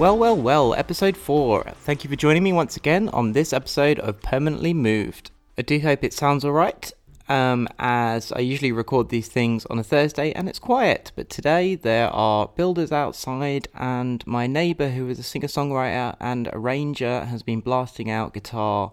Well, well, well, episode 4. Thank you for joining me once again on this episode of Permanently Moved. I do hope it sounds alright, um, as I usually record these things on a Thursday and it's quiet, but today there are builders outside, and my neighbour, who is a singer songwriter and arranger, has been blasting out guitar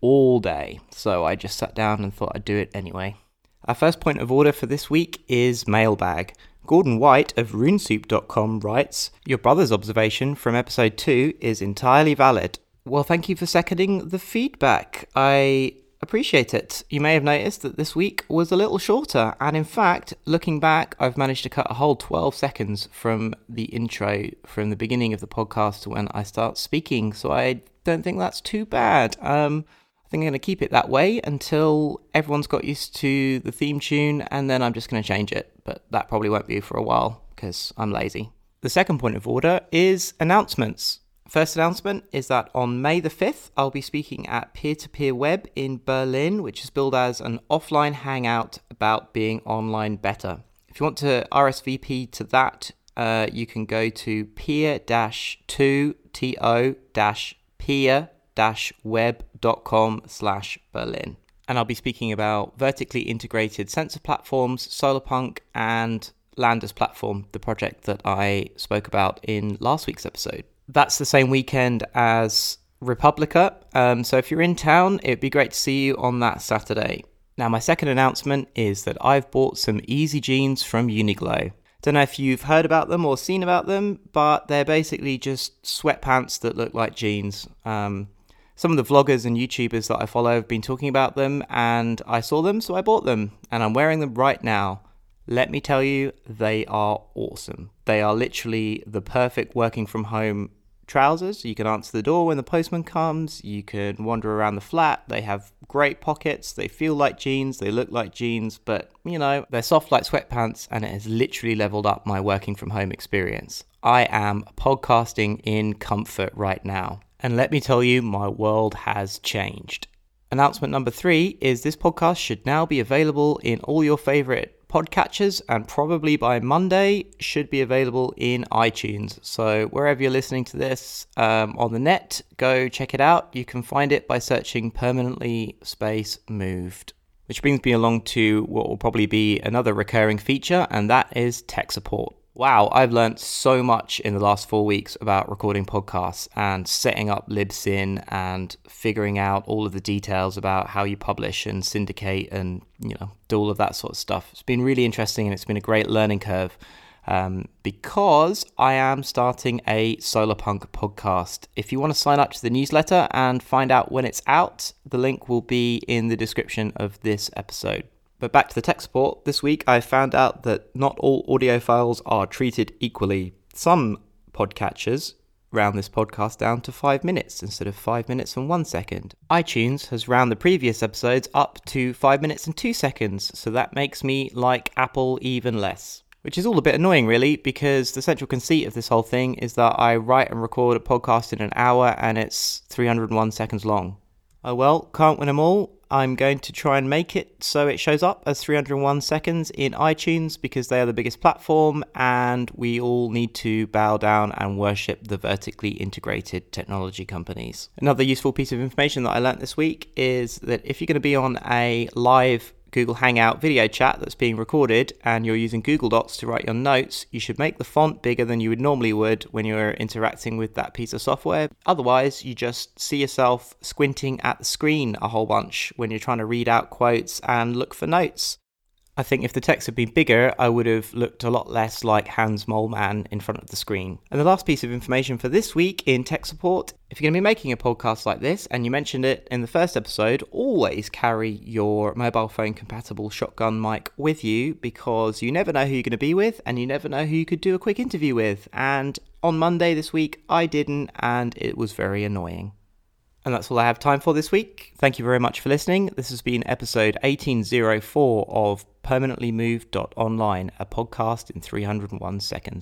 all day, so I just sat down and thought I'd do it anyway. Our first point of order for this week is mailbag. Gordon White of runesoup.com writes, Your brother's observation from episode 2 is entirely valid. Well, thank you for seconding the feedback. I appreciate it. You may have noticed that this week was a little shorter, and in fact, looking back, I've managed to cut a whole 12 seconds from the intro from the beginning of the podcast to when I start speaking, so I don't think that's too bad. Um, I think I'm going to keep it that way until everyone's got used to the theme tune, and then I'm just going to change it. But that probably won't be for a while because I'm lazy. The second point of order is announcements. First announcement is that on May the 5th, I'll be speaking at Peer to Peer Web in Berlin, which is billed as an offline hangout about being online better. If you want to RSVP to that, uh, you can go to peer 2 to peer web.com slash Berlin. And I'll be speaking about vertically integrated sensor platforms, Solarpunk, and Landers Platform, the project that I spoke about in last week's episode. That's the same weekend as re:publica, um, so if you're in town, it'd be great to see you on that Saturday. Now, my second announcement is that I've bought some easy jeans from Uniqlo. Don't know if you've heard about them or seen about them, but they're basically just sweatpants that look like jeans. Um, some of the vloggers and YouTubers that I follow have been talking about them, and I saw them, so I bought them, and I'm wearing them right now. Let me tell you, they are awesome. They are literally the perfect working from home trousers. You can answer the door when the postman comes, you can wander around the flat. They have great pockets, they feel like jeans, they look like jeans, but you know, they're soft like sweatpants, and it has literally leveled up my working from home experience. I am podcasting in comfort right now. And let me tell you, my world has changed. Announcement number three is this podcast should now be available in all your favorite podcatchers and probably by Monday should be available in iTunes. So wherever you're listening to this um, on the net, go check it out. You can find it by searching permanently space moved. Which brings me along to what will probably be another recurring feature, and that is tech support. Wow, I've learned so much in the last four weeks about recording podcasts and setting up Libsyn and figuring out all of the details about how you publish and syndicate and you know do all of that sort of stuff. It's been really interesting and it's been a great learning curve um, because I am starting a Solarpunk podcast. If you want to sign up to the newsletter and find out when it's out, the link will be in the description of this episode. But back to the tech support, this week I found out that not all audio files are treated equally. Some podcatchers round this podcast down to five minutes instead of five minutes and one second. iTunes has round the previous episodes up to five minutes and two seconds, so that makes me like Apple even less. Which is all a bit annoying, really, because the central conceit of this whole thing is that I write and record a podcast in an hour and it's 301 seconds long. Oh well, can't win them all. I'm going to try and make it so it shows up as 301 seconds in iTunes because they are the biggest platform and we all need to bow down and worship the vertically integrated technology companies. Another useful piece of information that I learned this week is that if you're going to be on a live Google Hangout video chat that's being recorded and you're using Google Docs to write your notes, you should make the font bigger than you would normally would when you're interacting with that piece of software. Otherwise, you just see yourself squinting at the screen a whole bunch when you're trying to read out quotes and look for notes. I think if the text had been bigger, I would have looked a lot less like Hans Moleman in front of the screen. And the last piece of information for this week in tech support if you're going to be making a podcast like this, and you mentioned it in the first episode, always carry your mobile phone compatible shotgun mic with you because you never know who you're going to be with and you never know who you could do a quick interview with. And on Monday this week, I didn't, and it was very annoying. And that's all I have time for this week. Thank you very much for listening. This has been episode 1804 of Permanently Moved Online, a podcast in 301 seconds.